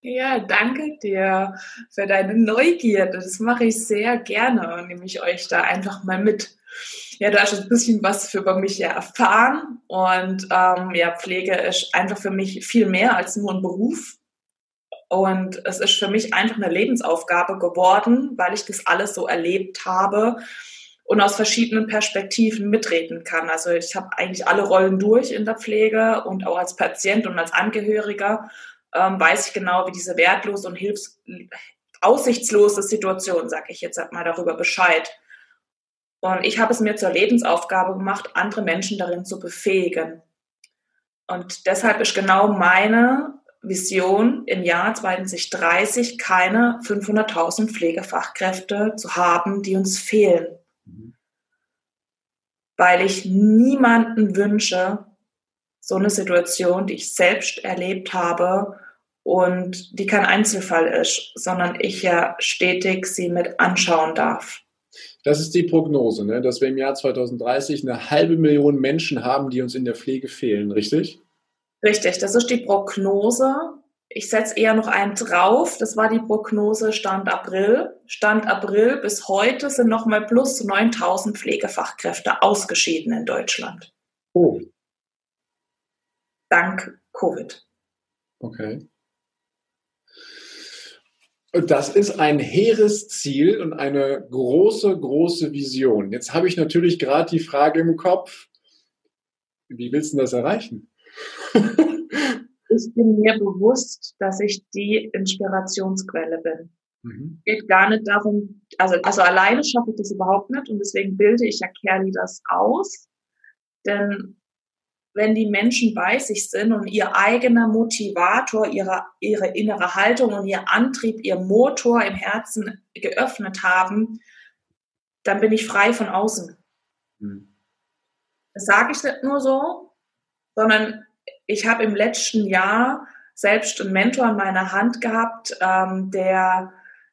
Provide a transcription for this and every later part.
Ja, danke dir für deine Neugierde. Das mache ich sehr gerne und nehme ich euch da einfach mal mit. Ja, du hast ein bisschen was für mich ja erfahren und ähm, ja, Pflege ist einfach für mich viel mehr als nur ein Beruf. Und es ist für mich einfach eine Lebensaufgabe geworden, weil ich das alles so erlebt habe und aus verschiedenen Perspektiven mitreden kann. Also ich habe eigentlich alle Rollen durch in der Pflege und auch als Patient und als Angehöriger ähm, weiß ich genau, wie diese wertlose und hilfs aussichtslose Situation, sage ich jetzt mal darüber Bescheid. Und ich habe es mir zur Lebensaufgabe gemacht, andere Menschen darin zu befähigen. Und deshalb ist genau meine Vision im Jahr 2030 keine 500.000 Pflegefachkräfte zu haben, die uns fehlen. Mhm. Weil ich niemanden wünsche, so eine Situation, die ich selbst erlebt habe und die kein Einzelfall ist, sondern ich ja stetig sie mit anschauen darf. Das ist die Prognose, ne? dass wir im Jahr 2030 eine halbe Million Menschen haben, die uns in der Pflege fehlen, richtig? Richtig, das ist die Prognose. Ich setze eher noch einen drauf. Das war die Prognose Stand April. Stand April bis heute sind nochmal plus 9000 Pflegefachkräfte ausgeschieden in Deutschland. Oh. Dank Covid. Okay. Das ist ein hehres Ziel und eine große, große Vision. Jetzt habe ich natürlich gerade die Frage im Kopf, wie willst du das erreichen? ich bin mir bewusst, dass ich die Inspirationsquelle bin. Mhm. Geht gar nicht darum, also, also alleine schaffe ich das überhaupt nicht und deswegen bilde ich ja Kerli das aus. Denn wenn die Menschen bei sich sind und ihr eigener Motivator, ihre, ihre innere Haltung und ihr Antrieb, ihr Motor im Herzen geöffnet haben, dann bin ich frei von außen. Mhm. Das sage ich nicht nur so, sondern ich habe im letzten Jahr selbst einen Mentor in meiner Hand gehabt, ähm, der,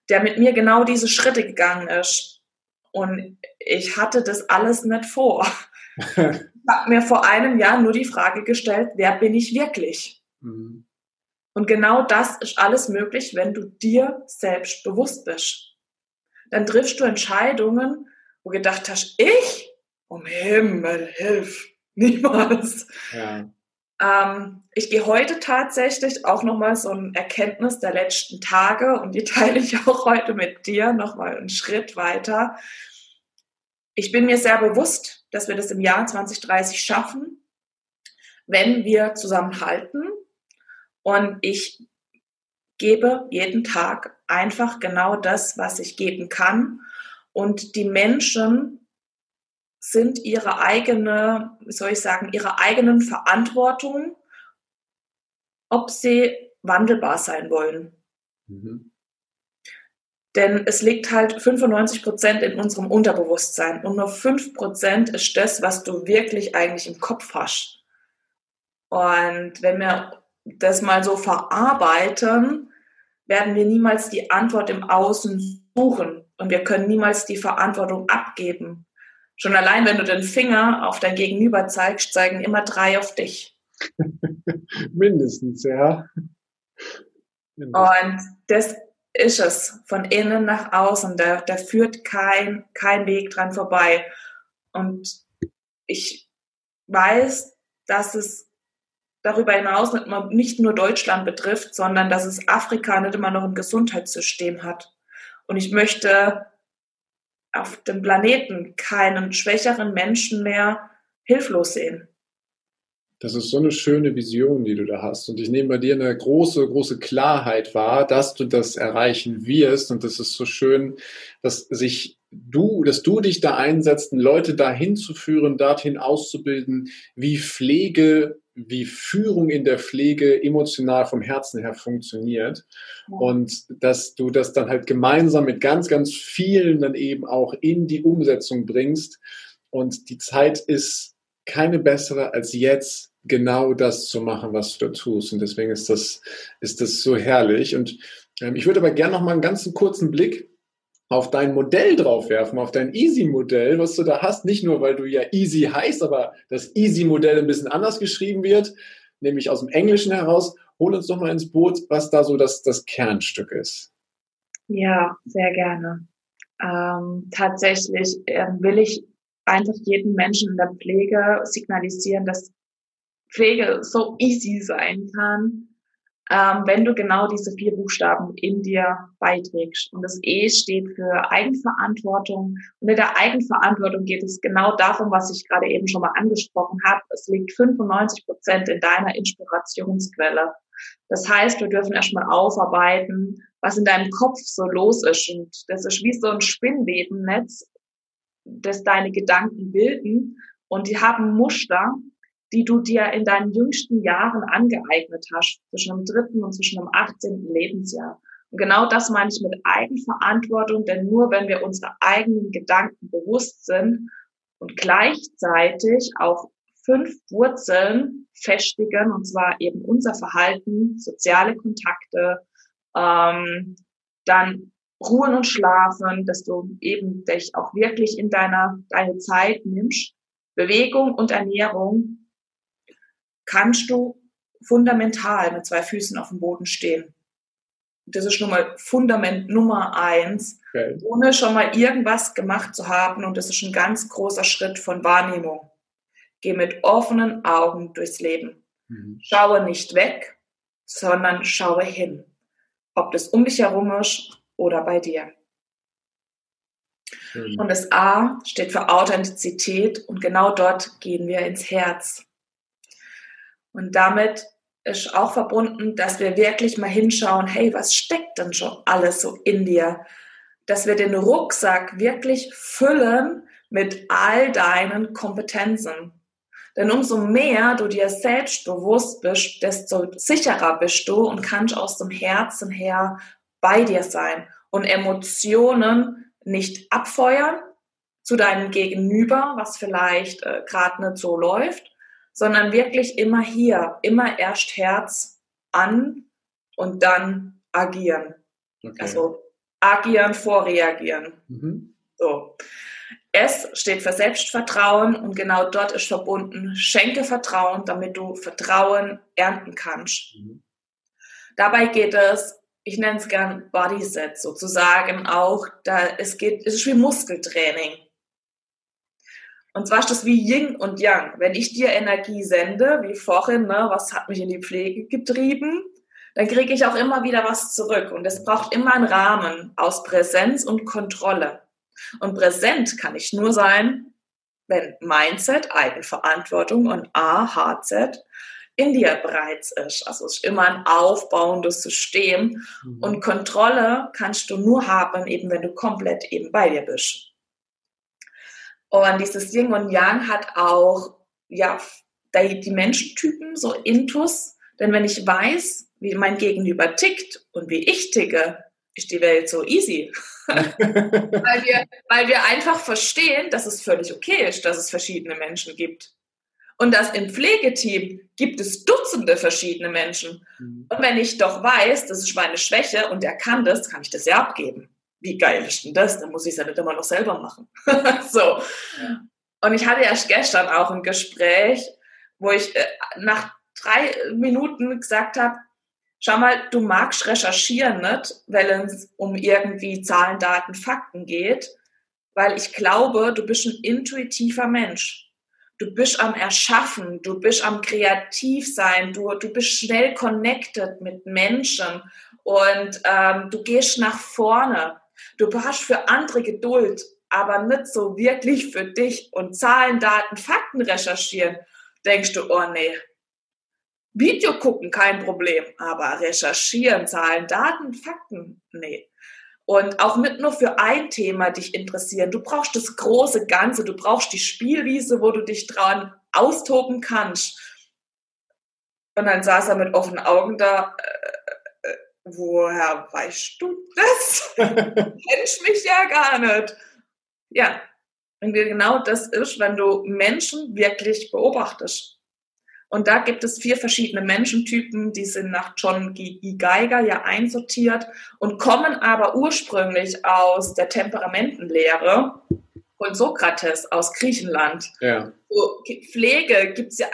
der mit mir genau diese Schritte gegangen ist. Und ich hatte das alles nicht vor. habe mir vor einem Jahr nur die Frage gestellt, wer bin ich wirklich? Mhm. Und genau das ist alles möglich, wenn du dir selbst bewusst bist. Dann triffst du Entscheidungen, wo du gedacht hast, ich? Um Himmel, hilf, niemals. Ja. Ähm, ich gehe heute tatsächlich auch nochmal so ein Erkenntnis der letzten Tage und die teile ich auch heute mit dir nochmal einen Schritt weiter. Ich bin mir sehr bewusst, dass wir das im Jahr 2030 schaffen, wenn wir zusammenhalten. Und ich gebe jeden Tag einfach genau das, was ich geben kann. Und die Menschen sind ihre eigene, wie soll ich sagen, ihre eigenen Verantwortung, ob sie wandelbar sein wollen. Mhm. Denn es liegt halt 95 Prozent in unserem Unterbewusstsein und nur 5 Prozent ist das, was du wirklich eigentlich im Kopf hast. Und wenn wir das mal so verarbeiten, werden wir niemals die Antwort im Außen suchen und wir können niemals die Verantwortung abgeben. Schon allein, wenn du den Finger auf dein Gegenüber zeigst, zeigen immer drei auf dich. Mindestens, ja. Mindestens. Und das ist es von innen nach außen. Da, da führt kein, kein Weg dran vorbei. Und ich weiß, dass es darüber hinaus nicht, nur Deutschland betrifft, sondern dass es Afrika nicht immer noch ein Gesundheitssystem hat. Und ich möchte auf dem Planeten keinen schwächeren Menschen mehr hilflos sehen. Das ist so eine schöne Vision, die du da hast. Und ich nehme bei dir eine große, große Klarheit wahr, dass du das erreichen wirst. Und das ist so schön, dass sich du, dass du dich da einsetzt, Leute dahin zu führen, dorthin auszubilden, wie Pflege, wie Führung in der Pflege emotional vom Herzen her funktioniert. Ja. Und dass du das dann halt gemeinsam mit ganz, ganz vielen dann eben auch in die Umsetzung bringst. Und die Zeit ist keine bessere als jetzt genau das zu machen, was du da tust. Und deswegen ist das, ist das so herrlich. Und ähm, ich würde aber gerne noch mal einen ganz kurzen Blick auf dein Modell drauf werfen, auf dein Easy-Modell, was du da hast. Nicht nur, weil du ja Easy heißt, aber das Easy-Modell ein bisschen anders geschrieben wird, nämlich aus dem Englischen heraus. hol uns doch mal ins Boot, was da so das, das Kernstück ist. Ja, sehr gerne. Ähm, tatsächlich äh, will ich einfach jedem Menschen in der Pflege signalisieren, dass Pflege so easy sein kann, ähm, wenn du genau diese vier Buchstaben in dir beiträgst. Und das E steht für Eigenverantwortung. Und in der Eigenverantwortung geht es genau darum, was ich gerade eben schon mal angesprochen habe. Es liegt 95 Prozent in deiner Inspirationsquelle. Das heißt, wir dürfen erstmal aufarbeiten, was in deinem Kopf so los ist. Und das ist wie so ein Spinnwebennetz, das deine Gedanken bilden. Und die haben Muster, die du dir in deinen jüngsten Jahren angeeignet hast, zwischen dem dritten und zwischen dem 18. Lebensjahr. Und genau das meine ich mit Eigenverantwortung, denn nur wenn wir unsere eigenen Gedanken bewusst sind und gleichzeitig auch fünf Wurzeln festigen, und zwar eben unser Verhalten, soziale Kontakte, ähm, dann ruhen und schlafen, dass du eben dich auch wirklich in deiner deine Zeit nimmst. Bewegung und Ernährung kannst du fundamental mit zwei Füßen auf dem Boden stehen. Das ist schon mal Fundament Nummer eins, okay. ohne schon mal irgendwas gemacht zu haben. Und das ist ein ganz großer Schritt von Wahrnehmung. Geh mit offenen Augen durchs Leben. Mhm. Schaue nicht weg, sondern schaue hin. Ob das um dich herum ist oder bei dir. Mhm. Und das A steht für Authentizität und genau dort gehen wir ins Herz. Und damit ist auch verbunden, dass wir wirklich mal hinschauen, hey, was steckt denn schon alles so in dir? Dass wir den Rucksack wirklich füllen mit all deinen Kompetenzen. Denn umso mehr du dir selbst bewusst bist, desto sicherer bist du und kannst aus dem Herzen her bei dir sein und Emotionen nicht abfeuern zu deinem Gegenüber, was vielleicht äh, gerade nicht so läuft, sondern wirklich immer hier, immer erst Herz an und dann agieren. Okay. Also agieren, vorreagieren. Mhm. So. S steht für Selbstvertrauen und genau dort ist verbunden, schenke Vertrauen, damit du Vertrauen ernten kannst. Mhm. Dabei geht es, ich nenne es gern Bodyset sozusagen auch, da es geht, es ist wie Muskeltraining. Und zwar ist das wie Yin und Yang. Wenn ich dir Energie sende, wie vorhin, ne, was hat mich in die Pflege getrieben, dann kriege ich auch immer wieder was zurück. Und es braucht immer einen Rahmen aus Präsenz und Kontrolle. Und präsent kann ich nur sein, wenn Mindset, Eigenverantwortung und A, HZ in dir bereits ist. Also es ist immer ein aufbauendes System. Mhm. Und Kontrolle kannst du nur haben, eben wenn du komplett eben bei dir bist. Und dieses Yin und Yang hat auch, ja, die Menschentypen, so Intus. Denn wenn ich weiß, wie mein Gegenüber tickt und wie ich ticke, ist die Welt so easy. weil, wir, weil wir einfach verstehen, dass es völlig okay ist, dass es verschiedene Menschen gibt. Und dass im Pflegeteam gibt es Dutzende verschiedene Menschen. Mhm. Und wenn ich doch weiß, das ist meine Schwäche und er kann das, kann ich das ja abgeben wie geil ist denn das? Dann muss ich es ja nicht immer noch selber machen. so. Und ich hatte erst gestern auch ein Gespräch, wo ich äh, nach drei Minuten gesagt habe, schau mal, du magst recherchieren nicht, weil es um irgendwie Zahlen, Daten, Fakten geht, weil ich glaube, du bist ein intuitiver Mensch. Du bist am Erschaffen, du bist am kreativ sein, du, du bist schnell connected mit Menschen und ähm, du gehst nach vorne. Du hast für andere Geduld, aber nicht so wirklich für dich und Zahlen, Daten, Fakten recherchieren. Denkst du, oh nee, Video gucken, kein Problem, aber recherchieren, Zahlen, Daten, Fakten, nee. Und auch nicht nur für ein Thema dich interessieren. Du brauchst das große Ganze, du brauchst die Spielwiese, wo du dich dran austoben kannst. Und dann saß er mit offenen Augen da, äh, woher weißt du das? Kennst mich ja gar nicht. Ja, und genau das ist, wenn du Menschen wirklich beobachtest. Und da gibt es vier verschiedene Menschentypen, die sind nach John G. Geiger ja einsortiert und kommen aber ursprünglich aus der Temperamentenlehre von Sokrates aus Griechenland. Ja. So, Pflege gibt es ja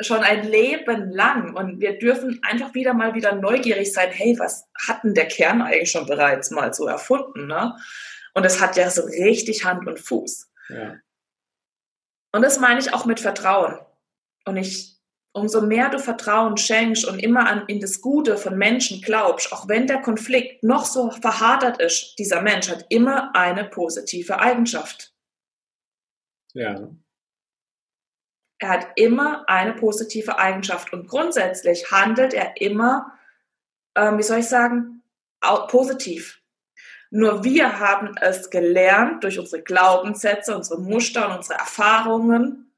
schon ein Leben lang. Und wir dürfen einfach wieder mal wieder neugierig sein, hey, was hat denn der Kern eigentlich schon bereits mal so erfunden? Ne? Und es hat ja so richtig Hand und Fuß. Ja. Und das meine ich auch mit Vertrauen. Und ich, umso mehr du Vertrauen schenkst und immer an, in das Gute von Menschen glaubst, auch wenn der Konflikt noch so verhadert ist, dieser Mensch hat immer eine positive Eigenschaft. Ja. Er hat immer eine positive Eigenschaft und grundsätzlich handelt er immer, ähm, wie soll ich sagen, positiv. Nur wir haben es gelernt, durch unsere Glaubenssätze, unsere Muster und unsere Erfahrungen,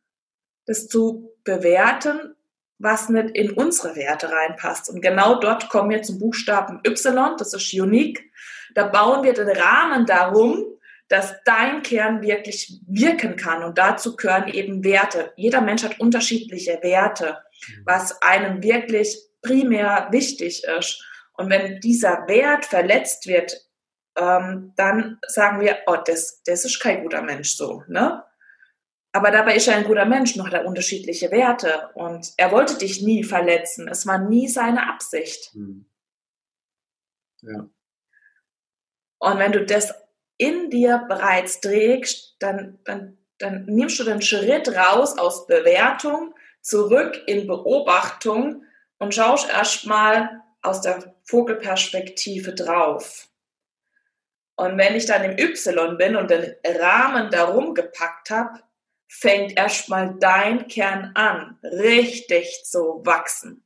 das zu bewerten, was nicht in unsere Werte reinpasst. Und genau dort kommen wir zum Buchstaben Y, das ist unique. Da bauen wir den Rahmen darum, dass dein Kern wirklich wirken kann. Und dazu gehören eben Werte. Jeder Mensch hat unterschiedliche Werte, mhm. was einem wirklich primär wichtig ist. Und wenn dieser Wert verletzt wird, ähm, dann sagen wir, oh, das, das ist kein guter Mensch so, ne? Aber dabei ist er ein guter Mensch, noch hat unterschiedliche Werte. Und er wollte dich nie verletzen. Es war nie seine Absicht. Mhm. Ja. Und wenn du das in dir bereits trägst, dann, dann, dann nimmst du den Schritt raus aus Bewertung zurück in Beobachtung und schaust erstmal aus der Vogelperspektive drauf. Und wenn ich dann im Y bin und den Rahmen darum gepackt habe, fängt erstmal dein Kern an, richtig zu wachsen.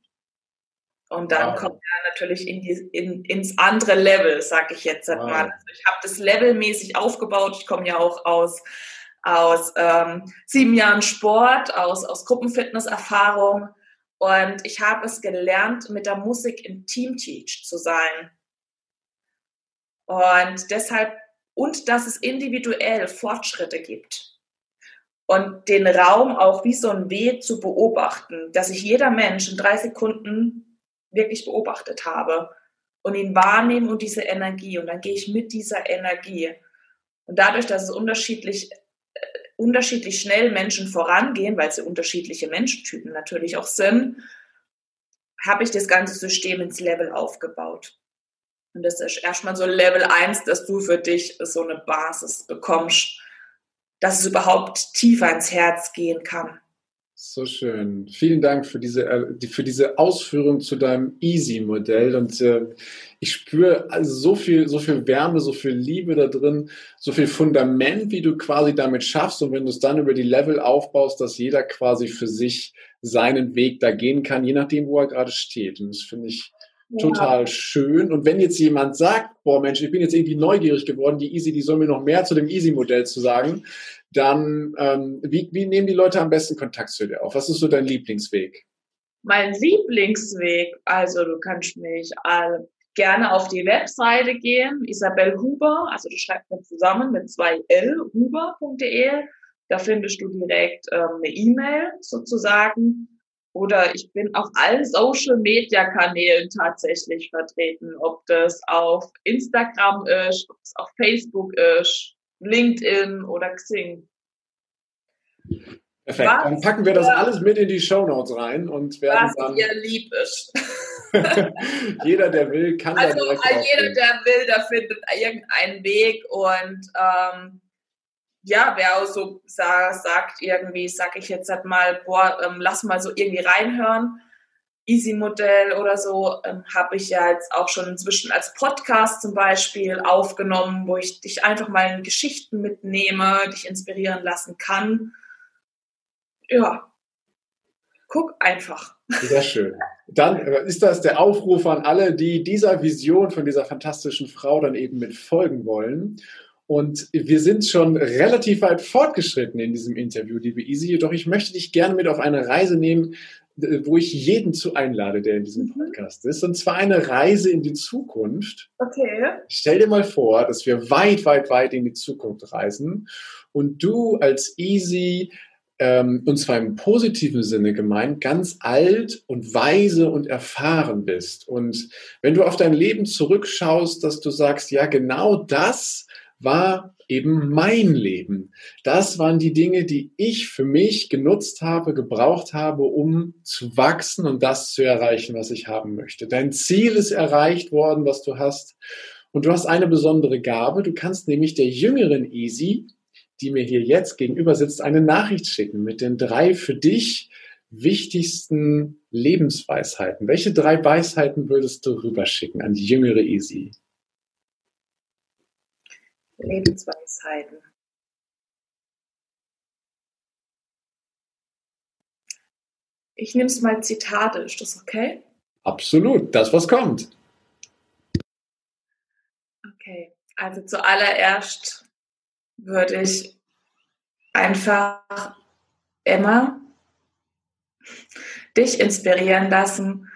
Und dann wow. kommt er natürlich in die, in, ins andere Level, sag ich jetzt wow. mal. Also ich habe das levelmäßig aufgebaut. Ich komme ja auch aus, aus ähm, sieben Jahren Sport, aus, aus Gruppenfitnesserfahrung. Und ich habe es gelernt, mit der Musik im Team-Teach zu sein. Und deshalb, und dass es individuell Fortschritte gibt. Und den Raum auch wie so ein Weh zu beobachten, dass sich jeder Mensch in drei Sekunden wirklich beobachtet habe und ihn wahrnehmen und diese Energie. Und dann gehe ich mit dieser Energie. Und dadurch, dass es unterschiedlich, äh, unterschiedlich schnell Menschen vorangehen, weil sie unterschiedliche Menschentypen natürlich auch sind, habe ich das ganze System ins Level aufgebaut. Und das ist erstmal so Level 1, dass du für dich so eine Basis bekommst, dass es überhaupt tiefer ins Herz gehen kann. So schön. Vielen Dank für diese, äh, für diese Ausführung zu deinem Easy-Modell. Und äh, ich spüre also so viel, so viel Wärme, so viel Liebe da drin, so viel Fundament, wie du quasi damit schaffst. Und wenn du es dann über die Level aufbaust, dass jeder quasi für sich seinen Weg da gehen kann, je nachdem, wo er gerade steht. Und das finde ich total schön. Und wenn jetzt jemand sagt, boah Mensch, ich bin jetzt irgendwie neugierig geworden, die Easy, die soll mir noch mehr zu dem Easy-Modell zu sagen, dann ähm, wie, wie nehmen die Leute am besten Kontakt zu dir auf? Was ist so dein Lieblingsweg? Mein Lieblingsweg, also du kannst mich äh, gerne auf die Webseite gehen, Isabel Huber, also du schreibst mir zusammen mit zwei L, huber.de. Da findest du direkt ähm, eine E-Mail sozusagen. Oder ich bin auf allen Social Media Kanälen tatsächlich vertreten, ob das auf Instagram ist, ob es auf Facebook ist, LinkedIn oder Xing. Perfekt. Was dann packen wir das alles mit in die Show Notes rein und werden was dann. ihr lieb ist. jeder, der will, kann also, da direkt Also jeder, der will, der findet irgendeinen Weg und ähm, ja, wer auch so sagt, irgendwie, sag ich jetzt halt mal, boah, ähm, lass mal so irgendwie reinhören, Easy-Modell oder so, ähm, habe ich ja jetzt auch schon inzwischen als Podcast zum Beispiel aufgenommen, wo ich dich einfach mal in Geschichten mitnehme, dich inspirieren lassen kann. Ja, guck einfach. Sehr schön. Dann äh, ist das der Aufruf an alle, die dieser Vision von dieser fantastischen Frau dann eben mit folgen wollen. Und wir sind schon relativ weit fortgeschritten in diesem Interview, liebe Easy. Jedoch ich möchte dich gerne mit auf eine Reise nehmen, wo ich jeden zu einlade, der in diesem mhm. Podcast ist. Und zwar eine Reise in die Zukunft. Okay. Stell dir mal vor, dass wir weit, weit, weit in die Zukunft reisen und du als Easy, ähm, und zwar im positiven Sinne gemeint, ganz alt und weise und erfahren bist. Und wenn du auf dein Leben zurückschaust, dass du sagst, ja, genau das war eben mein Leben. Das waren die Dinge, die ich für mich genutzt habe, gebraucht habe, um zu wachsen und das zu erreichen, was ich haben möchte. Dein Ziel ist erreicht worden, was du hast. Und du hast eine besondere Gabe. Du kannst nämlich der jüngeren Easy, die mir hier jetzt gegenüber sitzt, eine Nachricht schicken mit den drei für dich wichtigsten Lebensweisheiten. Welche drei Weisheiten würdest du rüberschicken an die jüngere Easy? Lebensweisheiten. Ich nehme es mal Zitate, ist das okay? Absolut, das was kommt. Okay, also zuallererst würde ich einfach immer dich inspirieren lassen,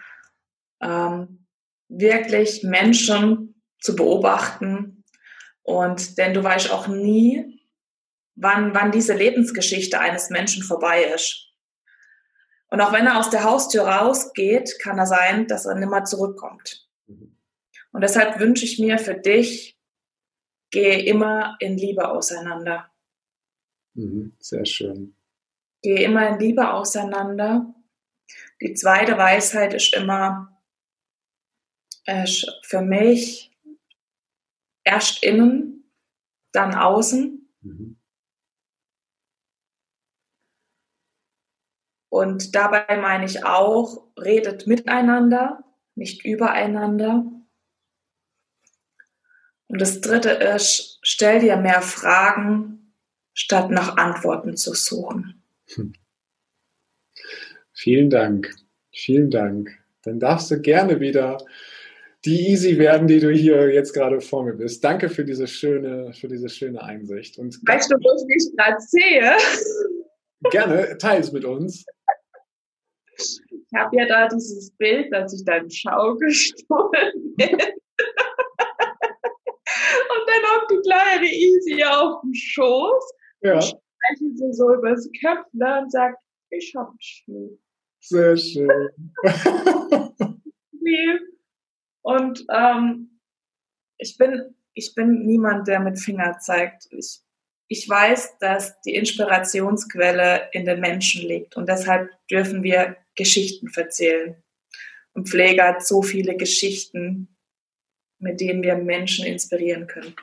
ähm, wirklich Menschen zu beobachten. Und denn du weißt auch nie, wann, wann diese Lebensgeschichte eines Menschen vorbei ist. Und auch wenn er aus der Haustür rausgeht, kann er sein, dass er nimmer zurückkommt. Mhm. Und deshalb wünsche ich mir für dich, gehe immer in Liebe auseinander. Mhm, sehr schön. Gehe immer in Liebe auseinander. Die zweite Weisheit ist immer äh, für mich erst innen, dann außen. Mhm. Und dabei meine ich auch, redet miteinander, nicht übereinander. Und das dritte ist, stell dir mehr Fragen, statt nach Antworten zu suchen. Hm. Vielen Dank. Vielen Dank. Dann darfst du gerne wieder die Easy werden, die du hier jetzt gerade vor mir bist. Danke für diese schöne, für diese schöne Einsicht. Und weißt du, wo ich dich gerade sehe? Gerne, teile es mit uns. Ich habe ja da dieses Bild, dass ich im Schau gestohlen bin. und dann auch die kleine Easy auf dem Schoß. Ja. Und spreche sie so übers Köpfle und sagt, ich hab Schnee. Sehr schön. Und ähm, ich bin, ich bin niemand, der mit Finger zeigt. Ich, ich weiß, dass die Inspirationsquelle in den Menschen liegt und deshalb dürfen wir Geschichten erzählen. Und Pflege hat so viele Geschichten, mit denen wir Menschen inspirieren können.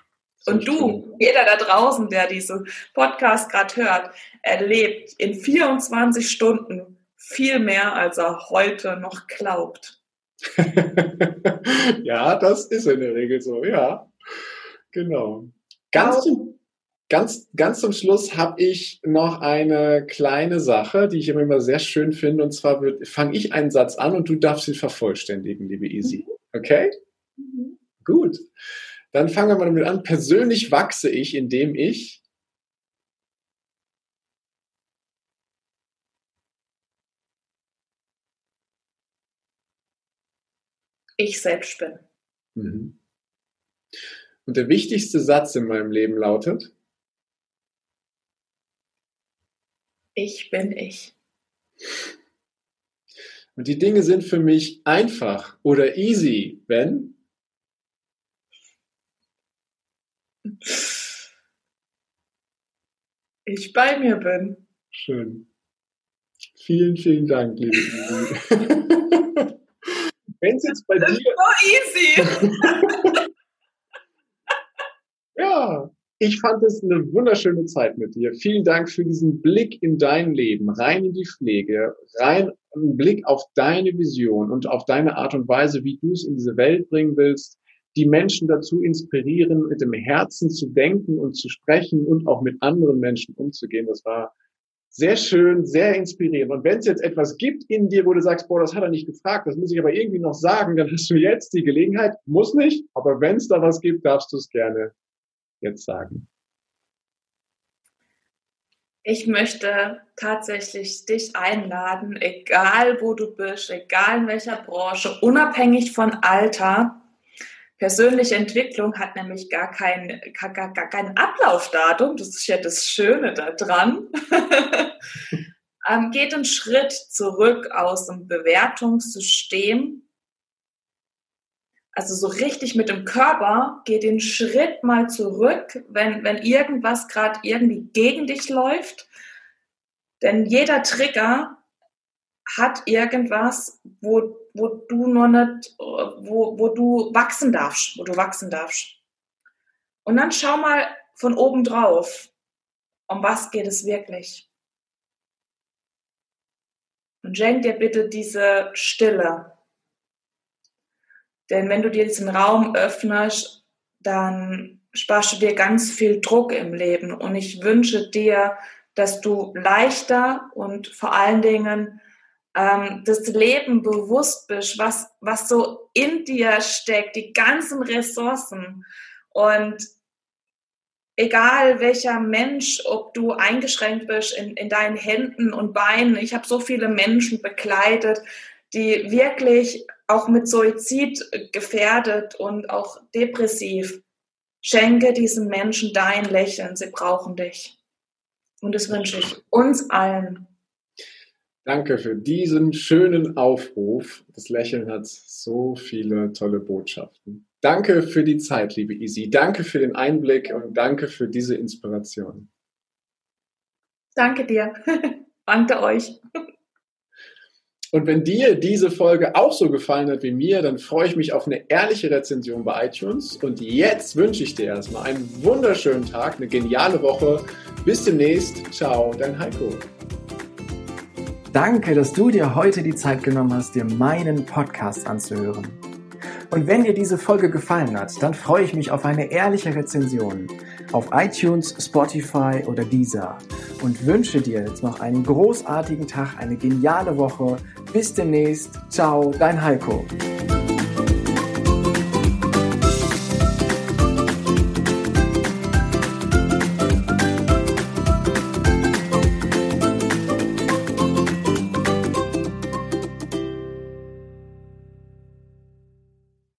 Und du, jeder da draußen, der diesen Podcast gerade hört, erlebt in 24 Stunden viel mehr, als er heute noch glaubt. ja, das ist in der Regel so, ja. Genau. Ganz, zum, ganz, ganz zum Schluss habe ich noch eine kleine Sache, die ich immer sehr schön finde. Und zwar fange ich einen Satz an und du darfst ihn vervollständigen, liebe Easy. Mhm. Okay? Mhm. Gut. Dann fangen wir mal damit an. Persönlich wachse ich, indem ich ich selbst bin. Mhm. Und der wichtigste Satz in meinem Leben lautet? Ich bin ich. Und die Dinge sind für mich einfach oder easy, wenn? Ich bei mir bin. Schön. Vielen, vielen Dank, liebe. Wenn es jetzt bei dir. So easy! ja, ich fand es eine wunderschöne Zeit mit dir. Vielen Dank für diesen Blick in dein Leben, rein in die Pflege, rein einen Blick auf deine Vision und auf deine Art und Weise, wie du es in diese Welt bringen willst, die Menschen dazu inspirieren, mit dem Herzen zu denken und zu sprechen und auch mit anderen Menschen umzugehen. Das war sehr schön, sehr inspirierend. Und wenn es jetzt etwas gibt in dir, wo du sagst, boah, das hat er nicht gefragt, das muss ich aber irgendwie noch sagen, dann hast du jetzt die Gelegenheit, muss nicht, aber wenn es da was gibt, darfst du es gerne jetzt sagen. Ich möchte tatsächlich dich einladen, egal wo du bist, egal in welcher Branche, unabhängig von Alter, Persönliche Entwicklung hat nämlich gar kein, gar, gar kein Ablaufdatum. Das ist ja das Schöne daran. ähm, geht einen Schritt zurück aus dem Bewertungssystem also so richtig mit dem Körper, geh den Schritt mal zurück, wenn, wenn irgendwas gerade irgendwie gegen dich läuft. Denn jeder Trigger hat irgendwas, wo, wo du noch nicht, wo, wo du wachsen darfst, wo du wachsen darfst. Und dann schau mal von oben drauf, um was geht es wirklich? Und schenk dir bitte diese Stille. Denn wenn du dir diesen Raum öffnest, dann sparst du dir ganz viel Druck im Leben. Und ich wünsche dir, dass du leichter und vor allen Dingen ähm, das Leben bewusst bist, was, was so in dir steckt, die ganzen Ressourcen. Und egal welcher Mensch, ob du eingeschränkt bist in, in deinen Händen und Beinen. Ich habe so viele Menschen begleitet, die wirklich auch mit Suizid gefährdet und auch depressiv. Schenke diesen Menschen dein Lächeln, sie brauchen dich. Und das wünsche ich uns allen. Danke für diesen schönen Aufruf. Das Lächeln hat so viele tolle Botschaften. Danke für die Zeit, liebe Isi. Danke für den Einblick und danke für diese Inspiration. Danke dir. danke euch. Und wenn dir diese Folge auch so gefallen hat wie mir, dann freue ich mich auf eine ehrliche Rezension bei iTunes. Und jetzt wünsche ich dir erstmal einen wunderschönen Tag, eine geniale Woche. Bis demnächst. Ciao, dein Heiko. Danke, dass du dir heute die Zeit genommen hast, dir meinen Podcast anzuhören. Und wenn dir diese Folge gefallen hat, dann freue ich mich auf eine ehrliche Rezension auf iTunes, Spotify oder Deezer und wünsche dir jetzt noch einen großartigen Tag, eine geniale Woche. Bis demnächst. Ciao, dein Heiko.